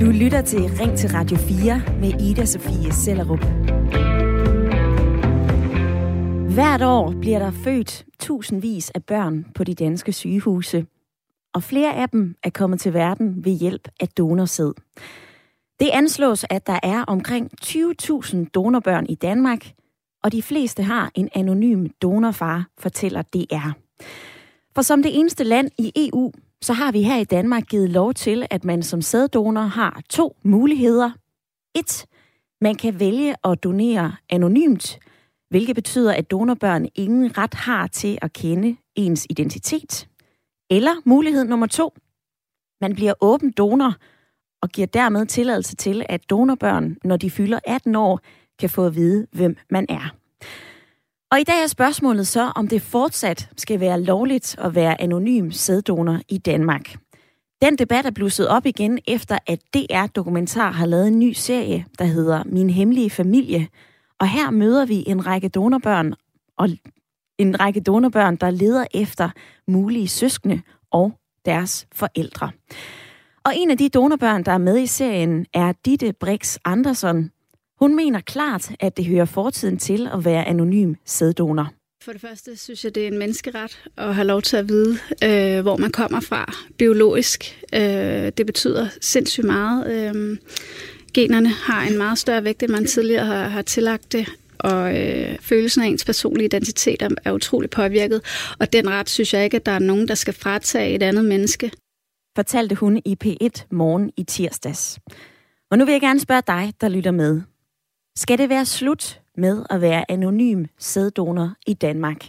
Du lytter til Ring til Radio 4 med Ida Sofie Sellerup. Hvert år bliver der født tusindvis af børn på de danske sygehuse, og flere af dem er kommet til verden ved hjælp af donorsæd. Det anslås, at der er omkring 20.000 donorbørn i Danmark, og de fleste har en anonym donorfar, fortæller DR. For som det eneste land i EU, så har vi her i Danmark givet lov til, at man som sæddonor har to muligheder. Et, man kan vælge at donere anonymt, hvilket betyder, at donorbørn ingen ret har til at kende ens identitet. Eller mulighed nummer to, man bliver åben donor og giver dermed tilladelse til, at donorbørn, når de fylder 18 år, kan få at vide, hvem man er. Og i dag er spørgsmålet så, om det fortsat skal være lovligt at være anonym sæddonor i Danmark. Den debat er blusset op igen efter, at DR Dokumentar har lavet en ny serie, der hedder Min Hemmelige Familie. Og her møder vi en række donorbørn og en række donorbørn, der leder efter mulige søskende og deres forældre. Og en af de donorbørn, der er med i serien, er Ditte Brix Andersson. Hun mener klart, at det hører fortiden til at være anonym sæddonor. For det første synes jeg, det er en menneskeret at have lov til at vide, øh, hvor man kommer fra biologisk. Øh, det betyder sindssygt meget. Øh, generne har en meget større vægt, end man tidligere har, har tillagt det og øh, følelsen af ens personlige identitet er, er utrolig påvirket. Og den ret synes jeg ikke, at der er nogen, der skal fratage et andet menneske. Fortalte hun i P1 morgen i tirsdags. Og nu vil jeg gerne spørge dig, der lytter med. Skal det være slut med at være anonym sæddonor i Danmark?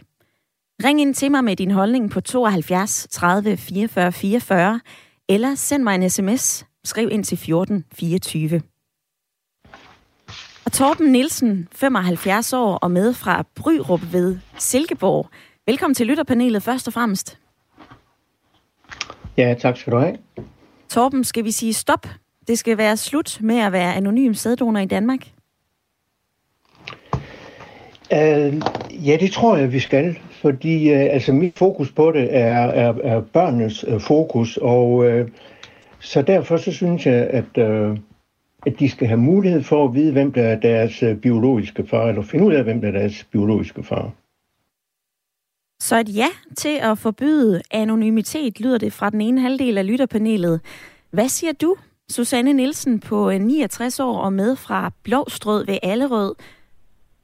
Ring ind til mig med din holdning på 72 30 44 44, eller send mig en sms. Skriv ind til 14 24. Og Torben Nielsen, 75 år og med fra Bryrup ved Silkeborg. Velkommen til lytterpanelet først og fremmest. Ja, tak skal du have. Torben, skal vi sige stop? Det skal være slut med at være anonym sæddonor i Danmark? Uh, ja, det tror jeg, vi skal. Fordi uh, altså, mit fokus på det er, er, er børnenes uh, fokus. Og uh, så derfor så synes jeg, at... Uh, at de skal have mulighed for at vide, hvem der er deres biologiske far, eller finde ud af, hvem der er deres biologiske far. Så et ja til at forbyde anonymitet, lyder det fra den ene halvdel af lytterpanelet. Hvad siger du, Susanne Nielsen på 69 år og med fra Blåstrød ved Allerød?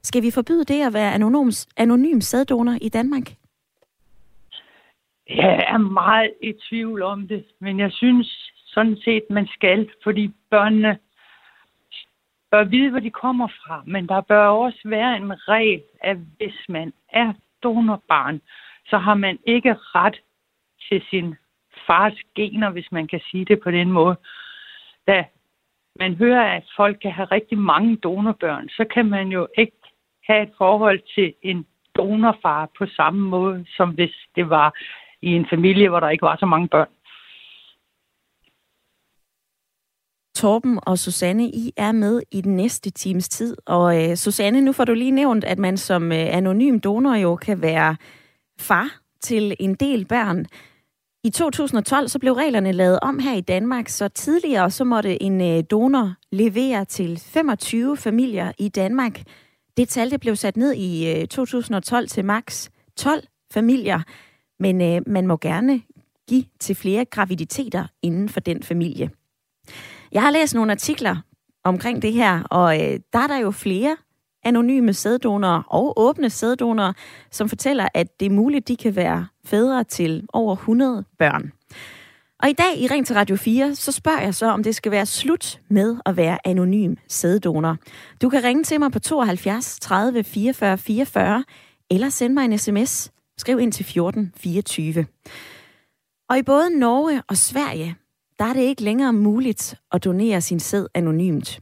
Skal vi forbyde det at være anonym, anonym sæddonor i Danmark? Jeg er meget i tvivl om det, men jeg synes sådan set, man skal, fordi børnene bør vide, hvor de kommer fra, men der bør også være en regel, at hvis man er donorbarn, så har man ikke ret til sin fars gener, hvis man kan sige det på den måde. Da man hører, at folk kan have rigtig mange donorbørn, så kan man jo ikke have et forhold til en donorfar på samme måde, som hvis det var i en familie, hvor der ikke var så mange børn. Torben og Susanne, I er med i den næste times tid. Og øh, Susanne, nu får du lige nævnt, at man som øh, anonym donor jo kan være far til en del børn. I 2012 så blev reglerne lavet om her i Danmark, så tidligere så måtte en øh, donor levere til 25 familier i Danmark. Det tal det blev sat ned i øh, 2012 til maks 12 familier, men øh, man må gerne give til flere graviditeter inden for den familie. Jeg har læst nogle artikler omkring det her, og øh, der er der jo flere anonyme sæddonorer og åbne sæddonorer, som fortæller, at det er muligt, de kan være fædre til over 100 børn. Og i dag i Ring til Radio 4, så spørger jeg så, om det skal være slut med at være anonym sæddonor. Du kan ringe til mig på 72 30 44 44, eller sende mig en sms. Skriv ind til 14 24. Og i både Norge og Sverige, der er det ikke længere muligt at donere sin sæd anonymt.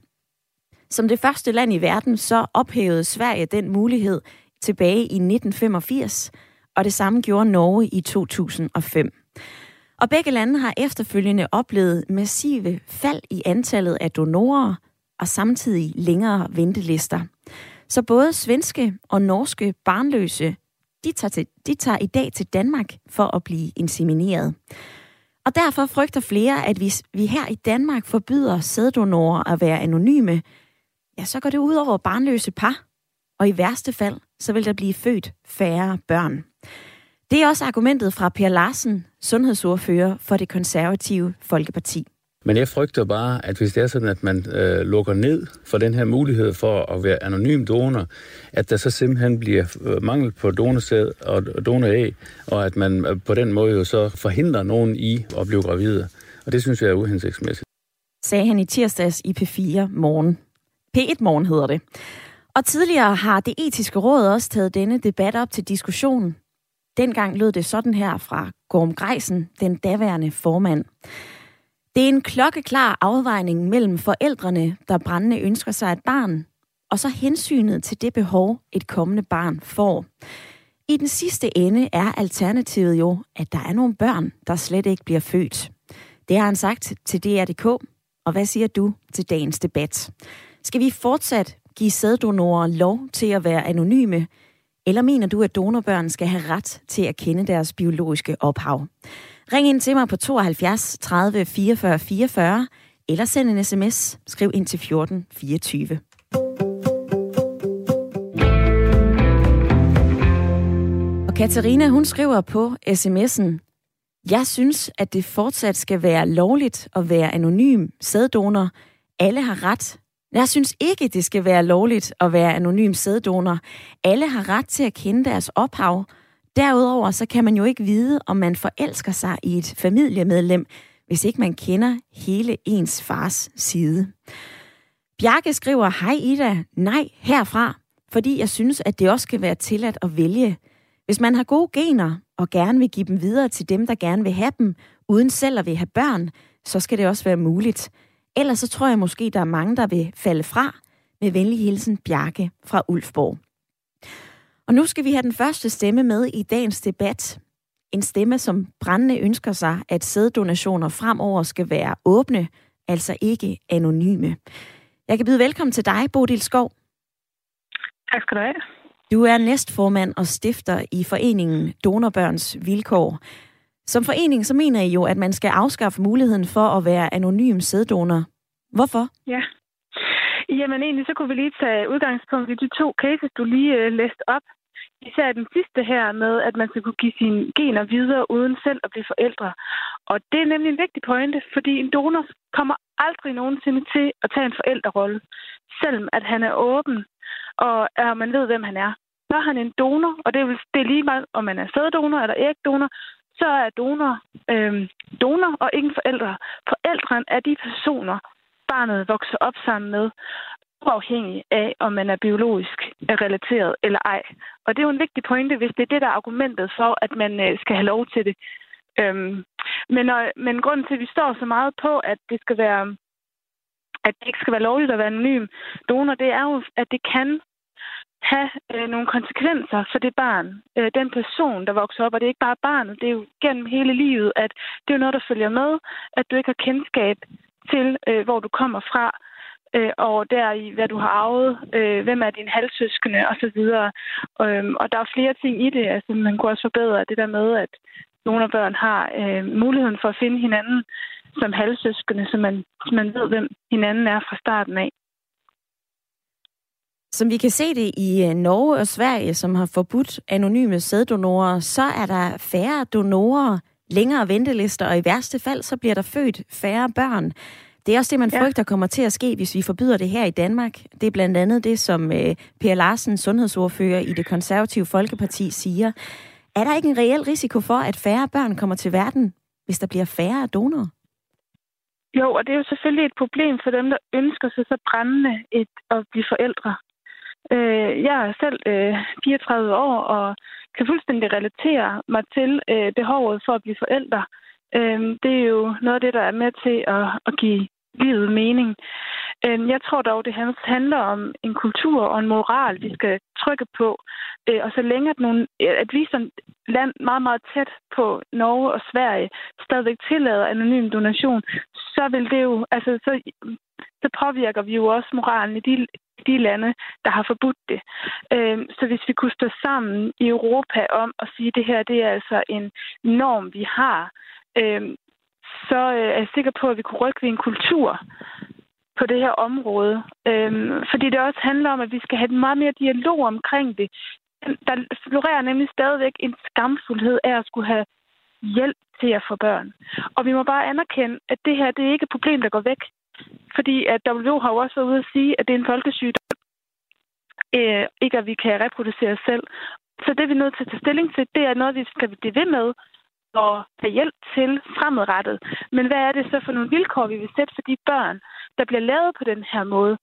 Som det første land i verden, så ophævede Sverige den mulighed tilbage i 1985, og det samme gjorde Norge i 2005. Og begge lande har efterfølgende oplevet massive fald i antallet af donorer og samtidig længere ventelister. Så både svenske og norske barnløse, de tager, til, de tager i dag til Danmark for at blive insemineret. Og derfor frygter flere, at hvis vi her i Danmark forbyder sæddonorer at være anonyme, ja, så går det ud over barnløse par. Og i værste fald, så vil der blive født færre børn. Det er også argumentet fra Per Larsen, sundhedsordfører for det konservative Folkeparti. Men jeg frygter bare, at hvis det er sådan, at man øh, lukker ned for den her mulighed for at være anonym donor, at der så simpelthen bliver øh, mangel på donorsæd og donoræg, og at man øh, på den måde jo så forhindrer nogen i at blive gravide. Og det synes jeg er uhensigtsmæssigt. Sagde han i tirsdags i P4 Morgen. P1 Morgen hedder det. Og tidligere har det etiske råd også taget denne debat op til diskussion. Dengang lød det sådan her fra Gorm Greisen, den daværende formand. Det er en klokkeklar afvejning mellem forældrene, der brændende ønsker sig et barn, og så hensynet til det behov, et kommende barn får. I den sidste ende er alternativet jo, at der er nogle børn, der slet ikke bliver født. Det har han sagt til DR.dk, og hvad siger du til dagens debat? Skal vi fortsat give sæddonorer lov til at være anonyme, eller mener du, at donorbørn skal have ret til at kende deres biologiske ophav? Ring ind til mig på 72 30 44 44, eller send en sms. Skriv ind til 14 24. Og Katarina, hun skriver på sms'en, jeg synes, at det fortsat skal være lovligt at være anonym sæddonor. Alle har ret. Jeg synes ikke, det skal være lovligt at være anonym sæddonor. Alle har ret til at kende deres ophav, Derudover så kan man jo ikke vide, om man forelsker sig i et familiemedlem, hvis ikke man kender hele ens fars side. Bjarke skriver, hej Ida, nej herfra, fordi jeg synes, at det også skal være tilladt at vælge. Hvis man har gode gener og gerne vil give dem videre til dem, der gerne vil have dem, uden selv at vil have børn, så skal det også være muligt. Ellers så tror jeg måske, der er mange, der vil falde fra. Med venlig hilsen Bjarke fra Ulfborg. Og nu skal vi have den første stemme med i dagens debat. En stemme, som brændende ønsker sig, at sæddonationer fremover skal være åbne, altså ikke anonyme. Jeg kan byde velkommen til dig, Bodil Skov. Tak skal du have. Du er næstformand og stifter i foreningen Donorbørns Vilkår. Som forening så mener I jo, at man skal afskaffe muligheden for at være anonym sæddonor. Hvorfor? Ja. Jamen egentlig så kunne vi lige tage udgangspunkt i de to cases, du lige øh, læste op. Især den sidste her med, at man skal kunne give sine gener videre uden selv at blive forældre. Og det er nemlig en vigtig pointe, fordi en donor kommer aldrig nogensinde til at tage en forældrerolle, selvom at han er åben, og at man ved, hvem han er. Så er han en donor, og det er, det er lige meget, om man er sæddonor eller ægdonor, så er donor øh, donor og ikke forældre. Forældrene er de personer, barnet vokser op sammen med uafhængig af, om man er biologisk relateret eller ej. Og det er jo en vigtig pointe, hvis det er det, der er argumentet for, at man øh, skal have lov til det. Øhm, men, og, men grunden til, at vi står så meget på, at det skal være at det ikke skal være lovligt at være anonym donor, det er jo, at det kan have øh, nogle konsekvenser for det barn, øh, den person, der vokser op. Og det er ikke bare barnet, det er jo gennem hele livet, at det er jo noget, der følger med, at du ikke har kendskab til, øh, hvor du kommer fra, øh, og der i, hvad du har arvet, øh, hvem er dine halvsøskende osv. Øhm, og der er flere ting i det. Altså, man kunne også forbedre det der med, at nogle af børn har øh, muligheden for at finde hinanden som halvsøskende, så man, så man ved, hvem hinanden er fra starten af. Som vi kan se det i øh, Norge og Sverige, som har forbudt anonyme sæddonorer, så er der færre donorer, længere ventelister, og i værste fald så bliver der født færre børn. Det er også det, man ja. frygter kommer til at ske, hvis vi forbyder det her i Danmark. Det er blandt andet det, som øh, Per Larsen, sundhedsordfører i det konservative Folkeparti, siger. Er der ikke en reel risiko for, at færre børn kommer til verden, hvis der bliver færre donorer? Jo, og det er jo selvfølgelig et problem for dem, der ønsker sig så brændende et, at blive forældre. Øh, jeg er selv øh, 34 år og kan fuldstændig relatere mig til øh, behovet for at blive forældre. Øh, det er jo noget af det, der er med til at, at give livet mening. Øh, jeg tror dog, det handler om en kultur og en moral, vi skal trykke på. Øh, og så længe at, nogle, øh, at vi som land meget, meget tæt på Norge og Sverige stadigvæk tillader anonym donation, så vil det jo, altså så, så påvirker vi jo også moralen i de, de lande, der har forbudt det. Øhm, så hvis vi kunne stå sammen i Europa om at sige, at det her det er altså en norm, vi har, øhm, så øh, er jeg sikker på, at vi kunne rykke ved en kultur på det her område. Øhm, fordi det også handler om, at vi skal have meget mere dialog omkring det. Der florerer nemlig stadigvæk en skamfuldhed af at skulle have hjælp til at få børn. Og vi må bare anerkende, at det her det er ikke et problem, der går væk. Fordi at WHO har jo også været ude at sige, at det er en folkesygdom. Øh, ikke at vi kan reproducere os selv. Så det vi er nødt til at tage stilling til, det er noget, vi skal blive ved med og have hjælp til fremadrettet. Men hvad er det så for nogle vilkår, vi vil sætte for de børn, der bliver lavet på den her måde?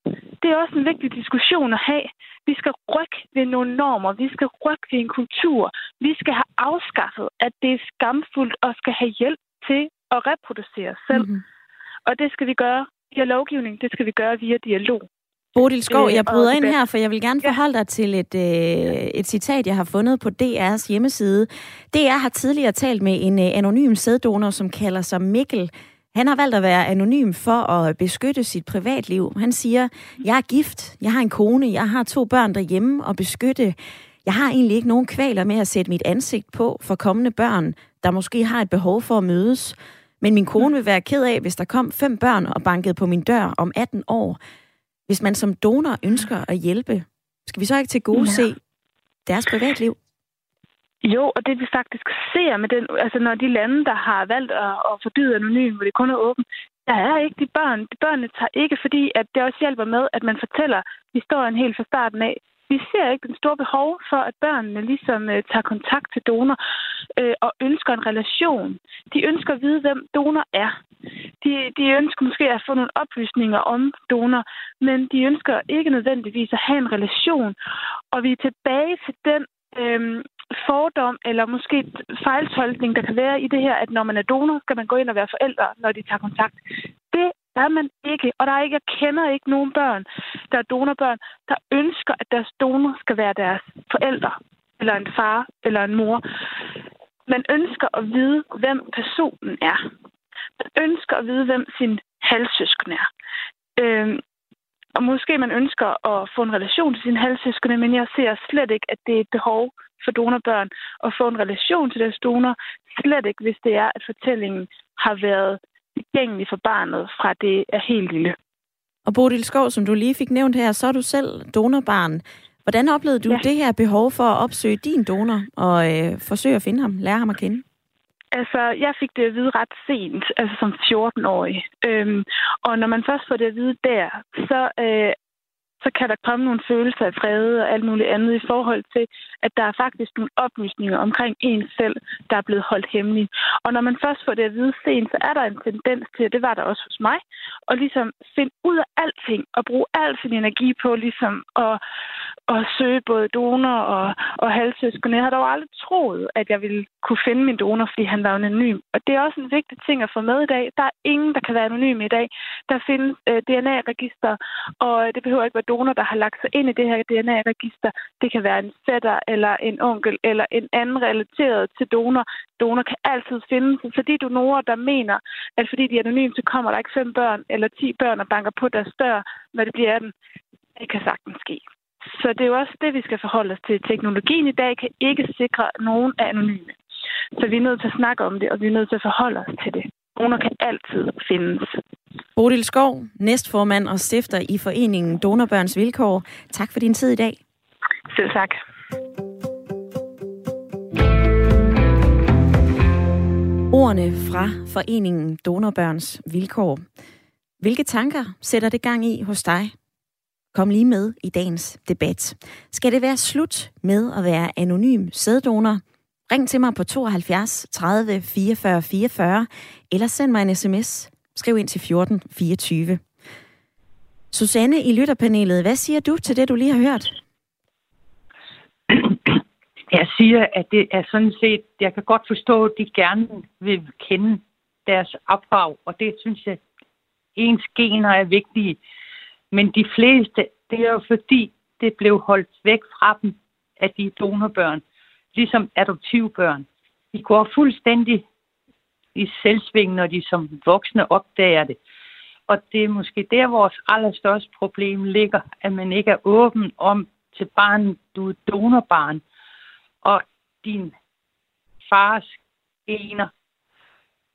Det er også en vigtig diskussion at have. Vi skal rykke ved nogle normer. Vi skal rykke ved en kultur. Vi skal have afskaffet, at det er skamfuldt og skal have hjælp til at reproducere os selv. Mm-hmm. Og det skal vi gøre via lovgivning. Det skal vi gøre via dialog. Bodil Skov, jeg bryder ind her, for jeg vil gerne forholde dig til et, øh, et citat, jeg har fundet på DR's hjemmeside. DR har tidligere talt med en øh, anonym sæddonor, som kalder sig Mikkel. Han har valgt at være anonym for at beskytte sit privatliv. Han siger, jeg er gift, jeg har en kone, jeg har to børn derhjemme og beskytte. Jeg har egentlig ikke nogen kvaler med at sætte mit ansigt på for kommende børn, der måske har et behov for at mødes. Men min kone vil være ked af, hvis der kom fem børn og bankede på min dør om 18 år. Hvis man som donor ønsker at hjælpe, skal vi så ikke til gode se deres privatliv? Jo, og det vi faktisk ser med den, altså når de lande, der har valgt at, at forbyde anonym, hvor det kun er åbent, der er ikke de børn. De børnene tager ikke, fordi at det også hjælper med, at man fortæller historien helt fra starten af vi ser ikke den store behov for, at børnene ligesom øh, tager kontakt til donor øh, og ønsker en relation. De ønsker at vide, hvem donor er. De, de ønsker måske at få nogle oplysninger om donor, men de ønsker ikke nødvendigvis at have en relation. Og vi er tilbage til den øh, fordom eller måske fejltolkning, der kan være i det her, at når man er donor, skal man gå ind og være forældre, når de tager kontakt. Det er man ikke, og der er ikke, jeg kender ikke nogen børn, der er donorbørn, der ønsker, at deres donor skal være deres forældre, eller en far, eller en mor. Man ønsker at vide, hvem personen er. Man ønsker at vide, hvem sin halvsøsken er. Øhm, og måske man ønsker at få en relation til sine halvsøskende, men jeg ser slet ikke, at det er et behov for donorbørn at få en relation til deres donor. Slet ikke, hvis det er, at fortællingen har været tilgængelig for barnet fra det er helt lille. Og Bodil Skov, som du lige fik nævnt her, så er du selv donorbarn. Hvordan oplevede du ja. det her behov for at opsøge din donor og øh, forsøge at finde ham, lære ham at kende? Altså, jeg fik det at vide ret sent, altså som 14-årig. Øhm, og når man først får det at vide der, så øh, så kan der komme nogle følelser af fred og alt muligt andet i forhold til, at der er faktisk nogle oplysninger omkring en selv, der er blevet holdt hemmelig. Og når man først får det at vide sent, så er der en tendens til, og det var der også hos mig, at ligesom finde ud af alting og bruge al sin energi på ligesom at, at søge både donor og, og halvsøskende. Jeg havde dog aldrig troet, at jeg ville kunne finde min donor, fordi han var anonym. Og det er også en vigtig ting at få med i dag. Der er ingen, der kan være anonym i dag. Der findes øh, DNA-register, og det behøver ikke være donor, der har lagt sig ind i det her DNA-register. Det kan være en fætter eller en onkel eller en anden relateret til donor. Donor kan altid findes. Fordi donorer, der mener, at fordi de er anonyme, så kommer der ikke fem børn eller ti børn og banker på deres dør, når det bliver den. Det kan sagtens ske. Så det er jo også det, vi skal forholde os til. Teknologien i dag kan ikke sikre, nogen anonyme. Så vi er nødt til at snakke om det, og vi er nødt til at forholde os til det. Donor kan altid findes. Bodil Skov, næstformand og stifter i foreningen Donorbørns Vilkår. Tak for din tid i dag. Selv tak. Ordene fra foreningen Donorbørns Vilkår. Hvilke tanker sætter det gang i hos dig? Kom lige med i dagens debat. Skal det være slut med at være anonym sæddonor? Ring til mig på 72 30 44 44, eller send mig en sms. Skriv ind til 14 24. Susanne i lytterpanelet, hvad siger du til det, du lige har hørt? Jeg siger, at det er sådan set, jeg kan godt forstå, at de gerne vil kende deres ophav, og det synes jeg, ens gener er vigtige. Men de fleste, det er jo fordi, det blev holdt væk fra dem, at de er donorbørn ligesom adoptivbørn. De går fuldstændig i selvsving, når de som voksne opdager det. Og det er måske der, vores allerstørste problem ligger, at man ikke er åben om til barnet, du er donorbarn, og din fars gener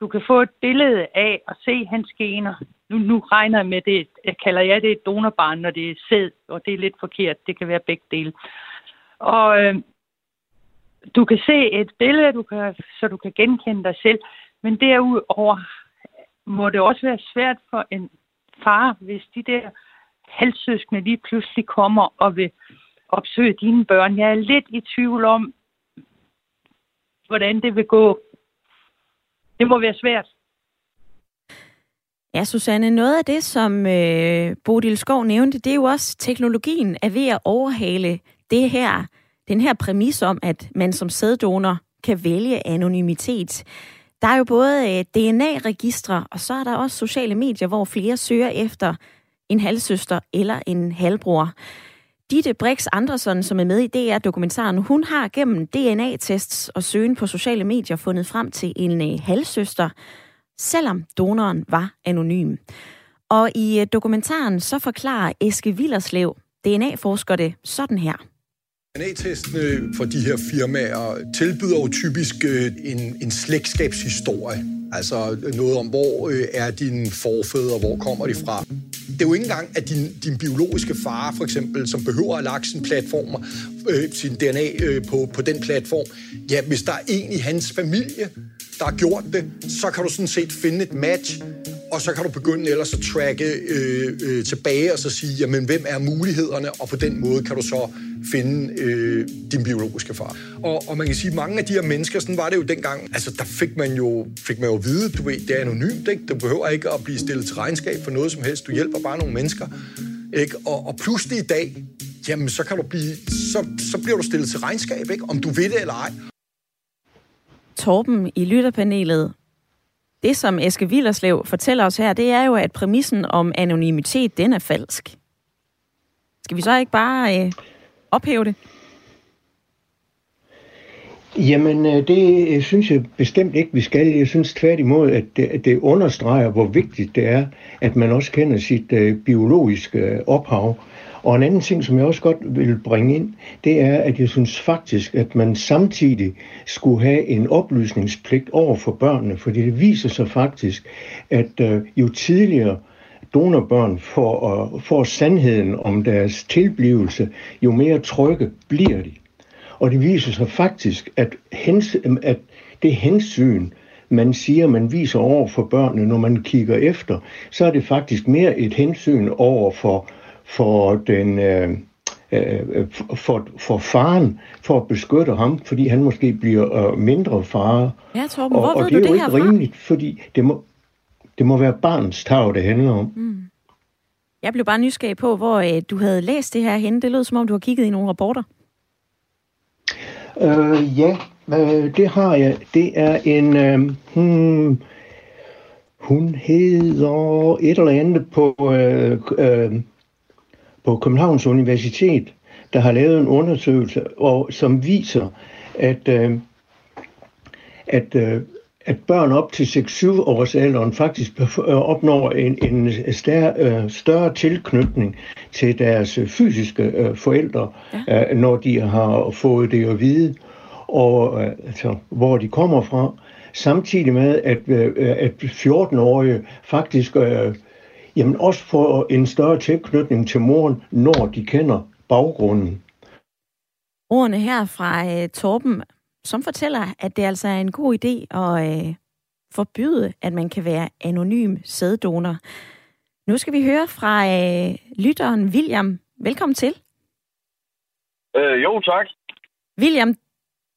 du kan få et billede af at se hans gener. Nu, nu regner jeg med det, jeg kalder jeg det et donorbarn, når det er sæd, og det er lidt forkert. Det kan være begge dele. Og øh, du kan se et billede, du kan, så du kan genkende dig selv. Men derudover må det også være svært for en far, hvis de der halvsøskende lige pludselig kommer og vil opsøge dine børn. Jeg er lidt i tvivl om, hvordan det vil gå. Det må være svært. Ja, Susanne, noget af det, som øh, Bodil Skov nævnte, det er jo også, teknologien er ved at overhale det her, den her præmis om, at man som sæddonor kan vælge anonymitet. Der er jo både øh, DNA-registre, og så er der også sociale medier, hvor flere søger efter en halvsøster eller en halvbror. Ditte Brix Andersen, som er med i DR-dokumentaren, hun har gennem DNA-tests og søgen på sociale medier fundet frem til en øh, halvsøster, selvom donoren var anonym. Og i øh, dokumentaren så forklarer Eske Villerslev, DNA-forsker det sådan her. DNA-testene øh, for de her firmaer tilbyder jo typisk øh, en, en slægtskabshistorie. Altså øh, noget om, hvor er dine forfædre, hvor kommer de fra. Det er jo ikke engang, at din, din biologiske far, for eksempel, som behøver at lagt sin platform, øh, sin DNA øh, på, på den platform, ja, hvis der er en i hans familie, der har gjort det, så kan du sådan set finde et match, og så kan du begynde ellers at tracke øh, øh, tilbage og så sige, jamen hvem er mulighederne, og på den måde kan du så finde øh, din biologiske far. Og, og man kan sige, at mange af de her mennesker, sådan var det jo dengang, altså der fik man jo, fik man jo at vide, du ved, det er anonymt, ikke? Du behøver ikke at blive stillet til regnskab for noget som helst, du hjælper bare nogle mennesker. Ikke? Og, og pludselig i dag, jamen så kan du blive, så, så bliver du stillet til regnskab, ikke? om du ved det eller ej. Torben i lytterpanelet. Det, som Eske Villerslev fortæller os her, det er jo, at præmissen om anonymitet, den er falsk. Skal vi så ikke bare øh, ophæve det? Jamen, øh, det øh, synes jeg bestemt ikke, vi skal. Jeg synes tværtimod, at det, at det understreger, hvor vigtigt det er, at man også kender sit øh, biologiske øh, ophav. Og en anden ting, som jeg også godt vil bringe ind, det er, at jeg synes faktisk, at man samtidig skulle have en oplysningspligt over for børnene, fordi det viser sig faktisk, at øh, jo tidligere donorbørn får, uh, får sandheden om deres tilblivelse, jo mere trygge bliver de. Og det viser sig faktisk, at, hens, at det hensyn, man siger, man viser over for børnene, når man kigger efter, så er det faktisk mere et hensyn over for for den øh, øh, for, for faren, for at beskytte ham, fordi han måske bliver øh, mindre far. Ja, Torben, hvor og, ved og det er du jo det ikke herfra? rimeligt, fordi det må, det må være barnets tag, det handler om. Mm. Jeg blev bare nysgerrig på, hvor øh, du havde læst det her henne. Det lød som om, du har kigget i nogle rapporter. Øh, ja, øh, det har jeg. Det er en... Øh, hmm, hun hedder et eller andet på, øh, øh, på Københavns Universitet, der har lavet en undersøgelse, og, som viser, at, øh, at, øh, at børn op til 6-7 års alderen faktisk opnår en, en større, øh, større tilknytning til deres fysiske øh, forældre, ja. øh, når de har fået det at vide, og øh, altså, hvor de kommer fra. Samtidig med, at, øh, at 14-årige faktisk øh, jamen også får en større tilknytning til moren, når de kender baggrunden. Ordene her fra uh, Torben, som fortæller, at det altså er en god idé at uh, forbyde, at man kan være anonym sæddonor. Nu skal vi høre fra uh, lytteren William. Velkommen til. Øh, jo, tak. William,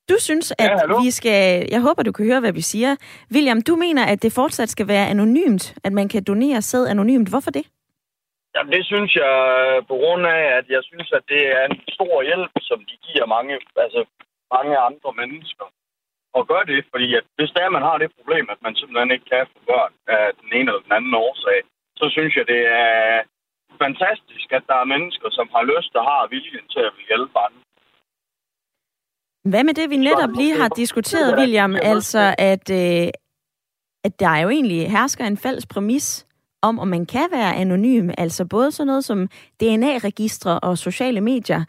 du synes, at Ja, vi skal... Jeg håber, du kan høre, hvad vi siger. William, du mener, at det fortsat skal være anonymt, at man kan donere sæd anonymt. Hvorfor det? Jamen, det synes jeg på grund af, at jeg synes, at det er en stor hjælp, som de giver mange, altså mange andre mennesker. Og gør det, fordi at hvis der er, man har det problem, at man simpelthen ikke kan få børn af den ene eller den anden årsag, så synes jeg, det er fantastisk, at der er mennesker, som har lyst og har viljen til at hjælpe andre. Hvad med det, vi netop lige har diskuteret, William? Altså, at, øh, at der jo egentlig hersker en falsk præmis om, om man kan være anonym. Altså både sådan noget som DNA-registre og sociale medier.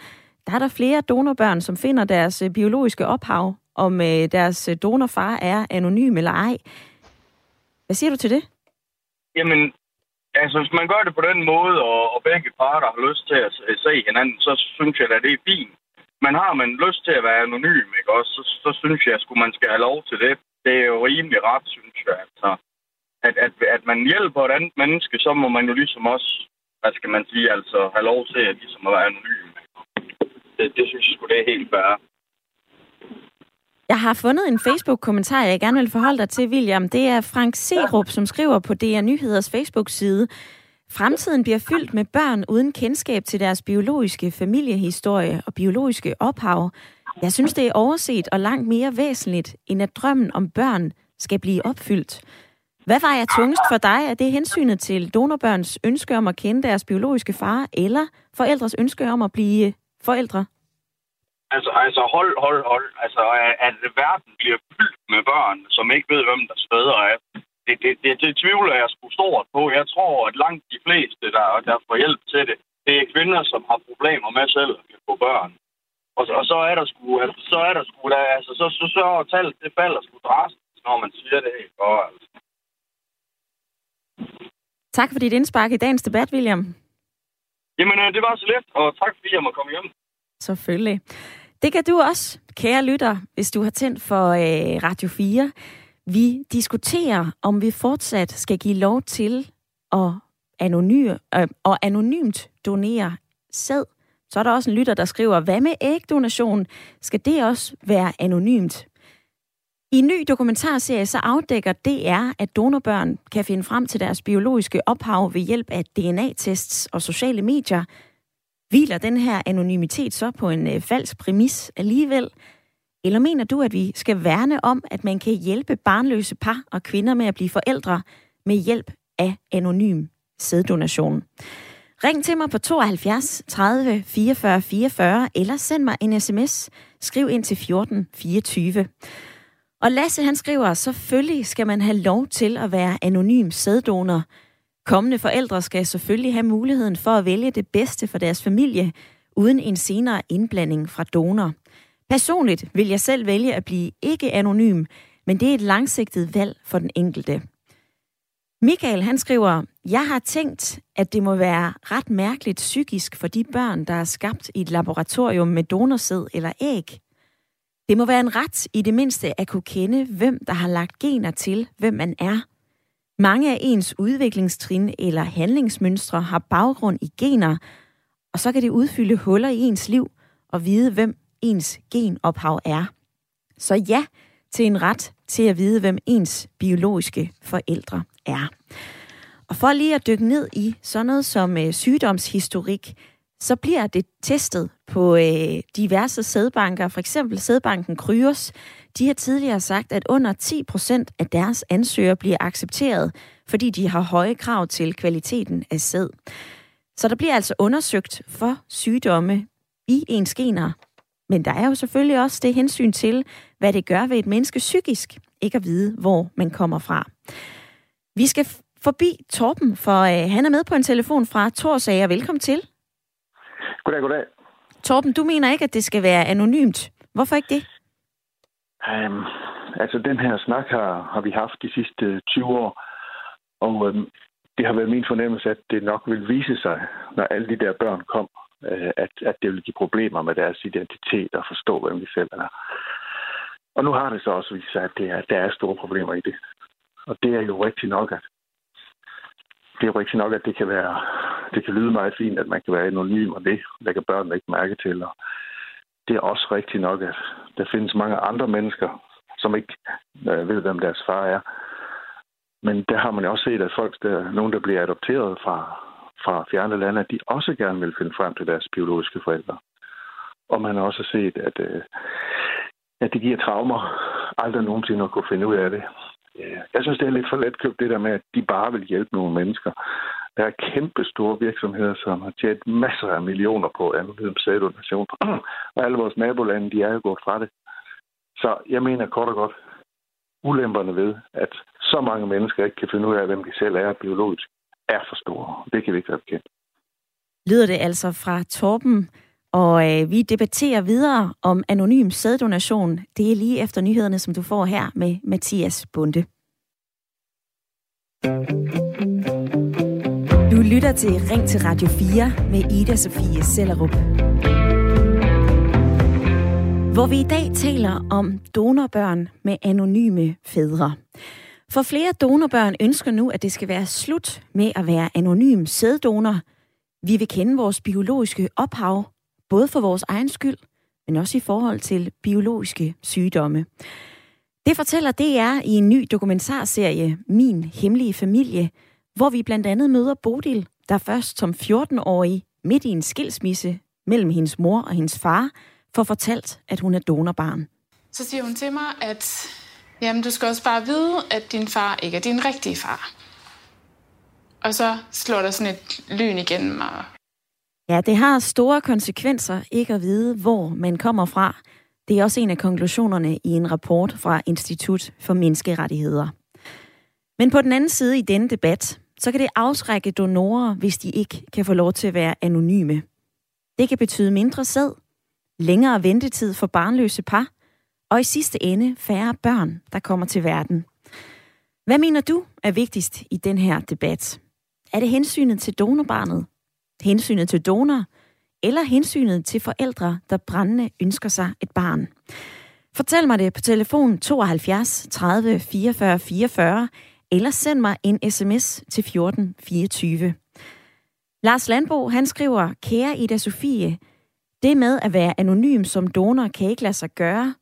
Der er der flere donorbørn, som finder deres øh, biologiske ophav, om øh, deres øh, donorfar er anonym eller ej. Hvad siger du til det? Jamen, altså hvis man gør det på den måde, og, og begge parter har lyst til at se hinanden, så synes jeg at det er fint. Men har man lyst til at være anonym, ikke også, så, så synes jeg, at man skal have lov til det. Det er jo rimelig ret, synes jeg. Altså, at, at, at man hjælper et andet menneske, så må man jo ligesom også, hvad skal man sige, altså have lov til at, ligesom at være anonym. Det, det synes jeg skulle det er helt fair. Jeg har fundet en Facebook-kommentar, jeg gerne vil forholde dig til, William. Det er Frank Serup, som skriver på DR Nyheders Facebook-side. Fremtiden bliver fyldt med børn uden kendskab til deres biologiske familiehistorie og biologiske ophav. Jeg synes, det er overset og langt mere væsentligt, end at drømmen om børn skal blive opfyldt. Hvad var jeg tungest for dig? Er det hensynet til donorbørns ønske om at kende deres biologiske far, eller forældres ønske om at blive forældre? Altså, altså hold, hold, hold. Altså, at verden bliver fyldt med børn, som ikke ved, hvem der spæder er. Det, det, det, det tvivler jeg sgu stort på. Jeg tror, at langt de fleste, der, der får hjælp til det, det er kvinder, som har problemer med selv at få børn. Og, og så er der sgu, altså, så er der sgu, der, altså, så, så, så, så tallet, det falder sgu drastisk, når man siger det. Og, altså. Tak for dit indspark i dagens debat, William. Jamen, øh, det var så let, og tak fordi jeg må komme hjem. Selvfølgelig. Det kan du også, kære lytter, hvis du har tændt for øh, Radio 4. Vi diskuterer, om vi fortsat skal give lov til at, anony- øh, at anonymt donere sæd. Så er der også en lytter, der skriver, hvad med ægdonation? Skal det også være anonymt? I en ny dokumentarserie så afdækker DR, at donorbørn kan finde frem til deres biologiske ophav ved hjælp af DNA-tests og sociale medier – Hviler den her anonymitet så på en øh, falsk præmis alligevel? Eller mener du, at vi skal værne om, at man kan hjælpe barnløse par og kvinder med at blive forældre med hjælp af anonym sæddonation? Ring til mig på 72 30 44 44, eller send mig en sms. Skriv ind til 14 24. Og Lasse han skriver, selvfølgelig skal man have lov til at være anonym sæddonor, Kommende forældre skal selvfølgelig have muligheden for at vælge det bedste for deres familie, uden en senere indblanding fra donor. Personligt vil jeg selv vælge at blive ikke anonym, men det er et langsigtet valg for den enkelte. Michael han skriver, jeg har tænkt, at det må være ret mærkeligt psykisk for de børn, der er skabt i et laboratorium med donorsæd eller æg. Det må være en ret i det mindste at kunne kende, hvem der har lagt gener til, hvem man er – mange af ens udviklingstrin eller handlingsmønstre har baggrund i gener, og så kan det udfylde huller i ens liv og vide, hvem ens genophav er. Så ja til en ret til at vide, hvem ens biologiske forældre er. Og for lige at dykke ned i sådan noget som øh, sygdomshistorik, så bliver det testet på øh, diverse sædbanker, for eksempel sædbanken Kryos. De har tidligere sagt, at under 10 procent af deres ansøgere bliver accepteret, fordi de har høje krav til kvaliteten af sæd. Så der bliver altså undersøgt for sygdomme i ens gener. Men der er jo selvfølgelig også det hensyn til, hvad det gør ved et menneske psykisk, ikke at vide, hvor man kommer fra. Vi skal forbi Torben, for øh, han er med på en telefon fra Torsager. Velkommen til. Goddag, goddag. Torben, du mener ikke, at det skal være anonymt. Hvorfor ikke det? Um, altså, den her snak har, har vi haft de sidste 20 år, og um, det har været min fornemmelse, at det nok vil vise sig, når alle de der børn kom, uh, at, at det vil give problemer med deres identitet og forstå, hvem de selv er. Og nu har det så også vist sig, at det er, der er store problemer i det. Og det er jo rigtigt nok, at det er jo rigtigt nok, at det kan være, det kan lyde meget fint, at man kan være anonym, og det lægger børnene ikke mærke til. Og det er også rigtigt nok, at der findes mange andre mennesker, som ikke øh, ved, hvem deres far er. Men der har man også set, at folk, der, nogen, der bliver adopteret fra, fra fjerne lande, at de også gerne vil finde frem til deres biologiske forældre. Og man har også set, at, øh, at det giver traumer aldrig nogensinde at kunne finde ud af det. Øh, jeg synes, det er lidt for let købt det der med, at de bare vil hjælpe nogle mennesker. Der er kæmpe store virksomheder, som har tjent masser af millioner på anonym. Og alle vores nabolande, de er jo gået fra det. Så jeg mener kort og godt, ulemperne ved, at så mange mennesker ikke kan finde ud af, hvem de selv er biologisk, er for store. Det kan vi ikke være bekendt. Lyder det altså fra Torben, og øh, vi debatterer videre om anonym sæddonation. Det er lige efter nyhederne, som du får her med Mathias Bunde. Du lytter til Ring til Radio 4 med Ida Sofie Sellerup. Hvor vi i dag taler om donorbørn med anonyme fædre. For flere donorbørn ønsker nu, at det skal være slut med at være anonym sæddonor. Vi vil kende vores biologiske ophav, både for vores egen skyld, men også i forhold til biologiske sygdomme. Det fortæller DR i en ny dokumentarserie, Min Hemmelige Familie, hvor vi blandt andet møder Bodil, der først som 14-årig, midt i en skilsmisse mellem hendes mor og hendes far, får fortalt, at hun er donorbarn. Så siger hun til mig, at jamen, du skal også bare vide, at din far ikke er din rigtige far. Og så slår der sådan et lyn igennem mig. Ja, det har store konsekvenser ikke at vide, hvor man kommer fra. Det er også en af konklusionerne i en rapport fra Institut for Menneskerettigheder. Men på den anden side i denne debat, så kan det afskrække donorer, hvis de ikke kan få lov til at være anonyme. Det kan betyde mindre sæd, længere ventetid for barnløse par, og i sidste ende færre børn, der kommer til verden. Hvad mener du er vigtigst i den her debat? Er det hensynet til donorbarnet? Hensynet til donor? Eller hensynet til forældre, der brændende ønsker sig et barn? Fortæl mig det på telefon 72 30 44 44, eller send mig en sms til 1424. Lars Landbo, han skriver, Kære Ida Sofie, det med at være anonym som donor kan ikke lade sig gøre.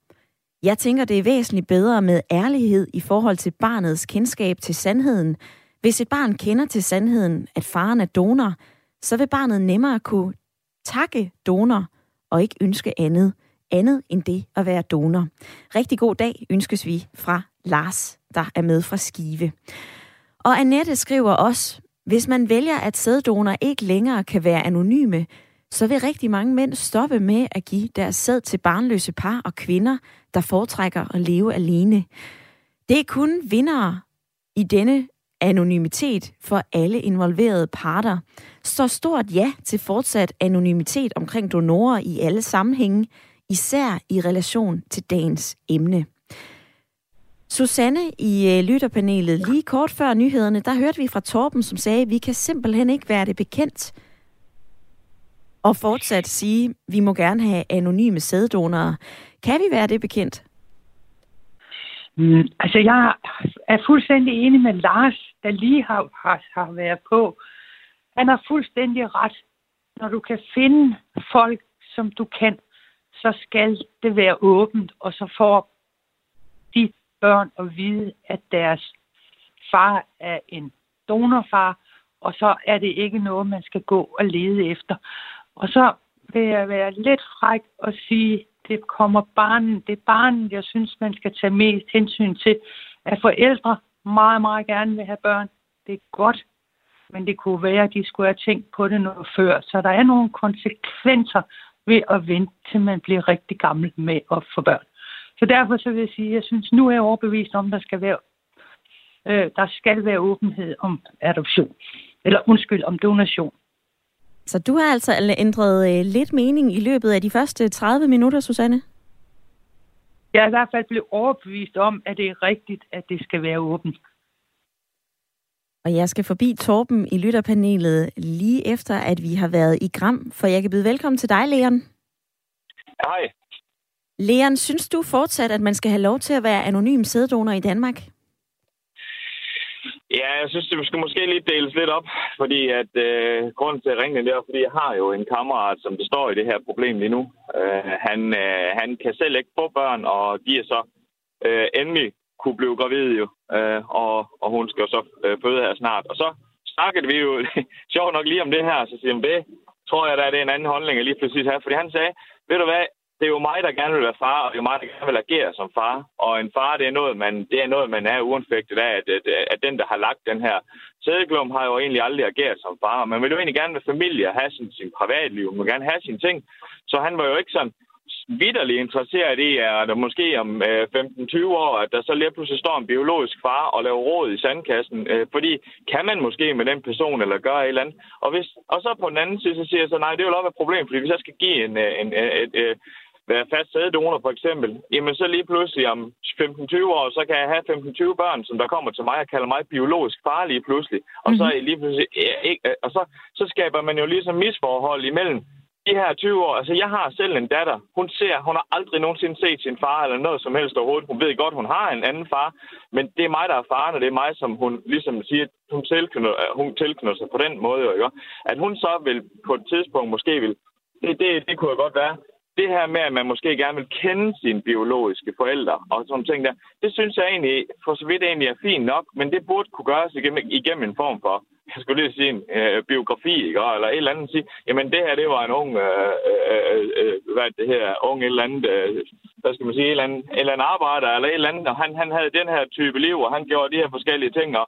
Jeg tænker, det er væsentligt bedre med ærlighed i forhold til barnets kendskab til sandheden. Hvis et barn kender til sandheden, at faren er donor, så vil barnet nemmere kunne takke donor og ikke ønske andet, andet end det at være donor. Rigtig god dag ønskes vi fra Lars, der er med fra Skive. Og Annette skriver også, hvis man vælger, at sæddonor ikke længere kan være anonyme, så vil rigtig mange mænd stoppe med at give deres sæd til barnløse par og kvinder, der foretrækker at leve alene. Det er kun vindere i denne anonymitet for alle involverede parter. Så stort ja til fortsat anonymitet omkring donorer i alle sammenhænge, især i relation til dagens emne. Susanne i øh, lytterpanelet, lige kort før nyhederne, der hørte vi fra Torben, som sagde, at vi kan simpelthen ikke være det bekendt, og fortsat sige, at vi må gerne have anonyme sæddonorer. Kan vi være det bekendt? Mm, altså, jeg er fuldstændig enig med Lars, der lige har, har, har været på. Han har fuldstændig ret. Når du kan finde folk, som du kan, så skal det være åbent, og så får de børn at vide, at deres far er en donorfar, og så er det ikke noget, man skal gå og lede efter. Og så vil jeg være lidt fræk og sige, det kommer barnen, det er barnen, jeg synes, man skal tage mest hensyn til, at forældre meget, meget gerne vil have børn. Det er godt, men det kunne være, at de skulle have tænkt på det noget før. Så der er nogle konsekvenser ved at vente, til man bliver rigtig gammel med at få børn. Så derfor så vil jeg sige, at jeg synes, nu er jeg overbevist om, at der skal være, øh, der skal være åbenhed om adoption. Eller undskyld, om donation. Så du har altså ændret øh, lidt mening i løbet af de første 30 minutter, Susanne? Jeg er i hvert fald blevet overbevist om, at det er rigtigt, at det skal være åbent. Og jeg skal forbi Torben i lytterpanelet lige efter, at vi har været i Gram, for jeg kan byde velkommen til dig, Leon. Hej. Leon, synes du fortsat, at man skal have lov til at være anonym sæddonor i Danmark? Ja, jeg synes, det skal måske lige deles lidt op, fordi at øh, grunden til at ringe det er, fordi jeg har jo en kammerat, som består i det her problem lige nu. Øh, han, øh, han kan selv ikke få børn, og de er så øh, endelig kunne blive gravid jo, øh, og, og hun skal så øh, føde her snart. Og så snakkede vi jo sjovt nok lige om det her, så siger han, det tror jeg, der er det en anden holdning, jeg lige præcis har. Fordi han sagde, ved du hvad, det er jo mig, der gerne vil være far, og det er jo mig, der gerne vil agere som far. Og en far, det er noget, man, det er, noget, man er uanfægtet af, at, at, at den, der har lagt den her sædeklum, har jo egentlig aldrig ageret som far. Men man vil jo egentlig gerne være familie og have sin, sin privatliv, man vil gerne have sine ting. Så han var jo ikke sådan vidderligt interesseret i, at der måske om øh, 15-20 år, at der så lige pludselig står en biologisk far og laver råd i sandkassen. Øh, fordi kan man måske med den person eller gøre et eller andet. Og, hvis, og så på den anden side, så siger jeg så, nej, det er jo nok et problem, fordi hvis jeg skal give en, en, en, et, et, være fast sæddonor for eksempel, jamen så lige pludselig om 15-20 år, så kan jeg have 15-20 børn, som der kommer til mig og kalder mig biologisk far lige pludselig. Og mm-hmm. så er lige pludselig, ikke, og så, så skaber man jo ligesom misforhold imellem de her 20 år, altså jeg har selv en datter. Hun ser, hun har aldrig nogensinde set sin far eller noget som helst overhovedet. Hun ved godt, hun har en anden far, men det er mig, der er faren, og det er mig, som hun ligesom siger, hun tilknytter, øh, hun tilknytter sig på den måde. Ikke? At hun så vil på et tidspunkt måske vil, det, det, det kunne jo godt være, det her med, at man måske gerne vil kende sine biologiske forældre og sådan ting der, det synes jeg egentlig for så vidt egentlig er fint nok, men det burde kunne gøres igennem, igennem en form for jeg skulle lige sige en øh, biografi, ikke? eller et eller andet, sige, jamen det her, det var en ung, øh, øh, øh, øh hvad det her, ung et eller andet, øh, hvad skal man sige, et eller andet, et eller andet arbejder, eller et eller andet, og han, han havde den her type liv, og han gjorde de her forskellige ting, og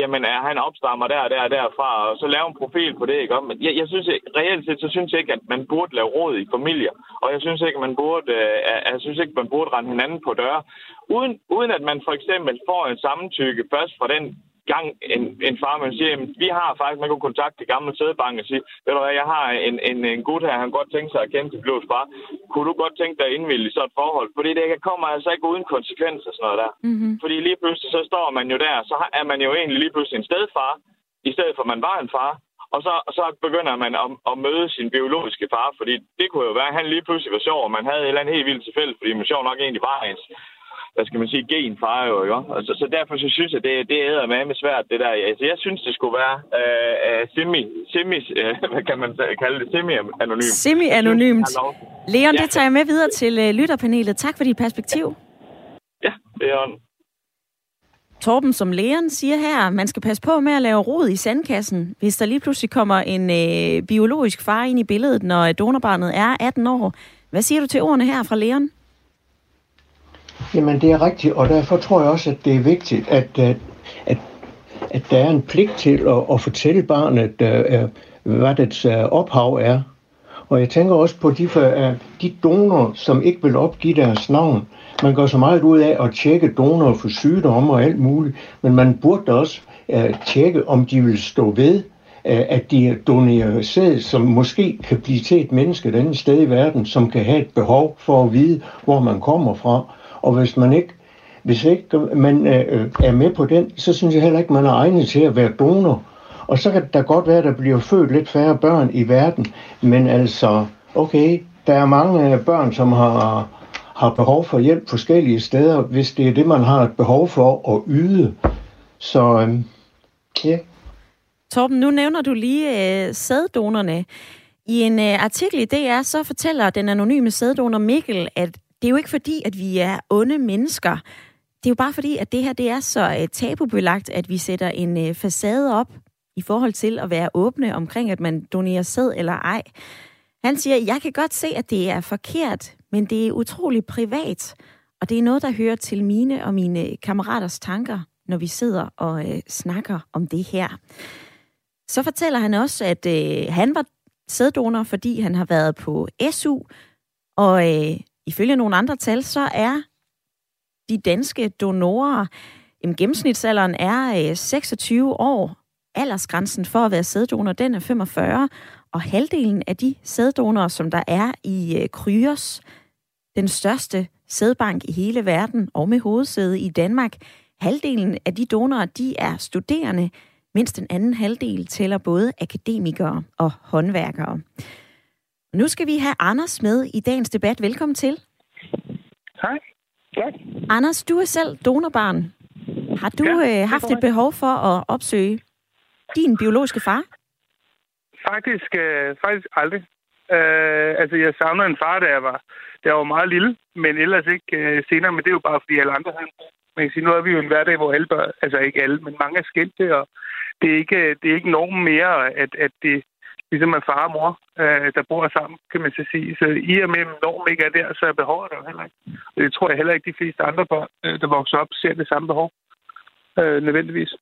jamen er han opstammer der og der og derfra, og så lave en profil på det, ikke? Men jeg, jeg synes, reelt set, så synes jeg ikke, at man burde lave råd i familier, og jeg synes ikke, man burde, øh, jeg synes ikke, man burde rende hinanden på døre, uden, uden at man for eksempel får en samtykke først fra den gang en, en far, man siger, jamen, vi har faktisk, man kan kontakte det gamle sædebank og sige, ved du hvad, jeg har en, en, en gut her, han godt tænke sig at kende til blods far. Kunne du godt tænke dig at indvilde i sådan et forhold? Fordi det kommer altså ikke uden konsekvenser sådan noget der. Mm-hmm. Fordi lige pludselig så står man jo der, så er man jo egentlig lige pludselig en stedfar, i stedet for at man var en far. Og så, så begynder man at, at møde sin biologiske far, fordi det kunne jo være, at han lige pludselig var sjov, og man havde et eller andet helt vildt tilfælde, fordi man sjov nok egentlig var ens hvad skal man sige, genfar jo, ikke? Altså, så derfor så synes jeg, det, det er med med svært, det der. Altså, jeg synes, det skulle være øh, øh semi, semi øh, hvad kan man kalde det, semi-anonymt. Semi-anonymt. Leon, ja. det tager jeg med videre til øh, lytterpanelet. Tak for dit perspektiv. Ja, det er on. Torben, som lægeren siger her, man skal passe på med at lave rod i sandkassen, hvis der lige pludselig kommer en øh, biologisk far ind i billedet, når donorbarnet er 18 år. Hvad siger du til ordene her fra lægeren? Jamen, det er rigtigt, og derfor tror jeg også, at det er vigtigt, at, at, at, at der er en pligt til at, at fortælle barnet, uh, hvad dets uh, ophav er. Og jeg tænker også på de, uh, de donorer, som ikke vil opgive deres navn. Man går så meget ud af at tjekke donorer for sygdomme og alt muligt, men man burde også uh, tjekke, om de vil stå ved, at de donerer sæd, som måske kan blive til et menneske et andet sted i verden, som kan have et behov for at vide, hvor man kommer fra. Og hvis man ikke, hvis ikke man øh, er med på den, så synes jeg heller ikke, man er egnet til at være donor. Og så kan det godt være, at der bliver født lidt færre børn i verden, men altså, okay, der er mange øh, børn, som har, har behov for hjælp forskellige steder, hvis det er det, man har et behov for at yde. Så øh, ja. Torben, nu nævner du lige øh, sæddonerne. I en øh, artikel i DR, så fortæller den anonyme sæddonor Mikkel, at det er jo ikke fordi, at vi er onde mennesker. Det er jo bare fordi, at det her det er så øh, tabubelagt, at vi sætter en øh, facade op i forhold til at være åbne omkring, at man donerer sæd eller ej. Han siger, jeg kan godt se, at det er forkert, men det er utroligt privat, og det er noget, der hører til mine og mine øh, kammeraters tanker, når vi sidder og øh, snakker om det her. Så fortæller han også, at øh, han var sæddonor, fordi han har været på SU, og øh, Ifølge nogle andre tal, så er de danske donorer, jamen, gennemsnitsalderen er øh, 26 år. Aldersgrænsen for at være sæddonor, den er 45. Og halvdelen af de sæddonorer, som der er i øh, Kryos, den største sædbank i hele verden og med hovedsæde i Danmark, halvdelen af de donorer, de er studerende, mens den anden halvdel tæller både akademikere og håndværkere. Nu skal vi have Anders med i dagens debat. Velkommen til. Hej. Ja. Anders, du er selv donorbarn. Har du ja, øh, haft et behov for at opsøge din biologiske far? Faktisk, øh, faktisk aldrig. Øh, altså, jeg savner en far, da jeg var, da jeg var meget lille, men ellers ikke øh, senere. Men det er jo bare, fordi alle andre havde Man kan sige, nu er vi jo en hverdag, hvor alle børn, altså ikke alle, men mange er skændte, og det er ikke, det er ikke normen mere, at, at det ligesom er far og mor, øh, der bor sammen, kan man så sige. Så i og med, at normen ikke er der, så er behovet der heller ikke. Og det tror jeg heller ikke, de fleste andre børn, øh, der vokser op, ser det samme behov øh, nødvendigvis.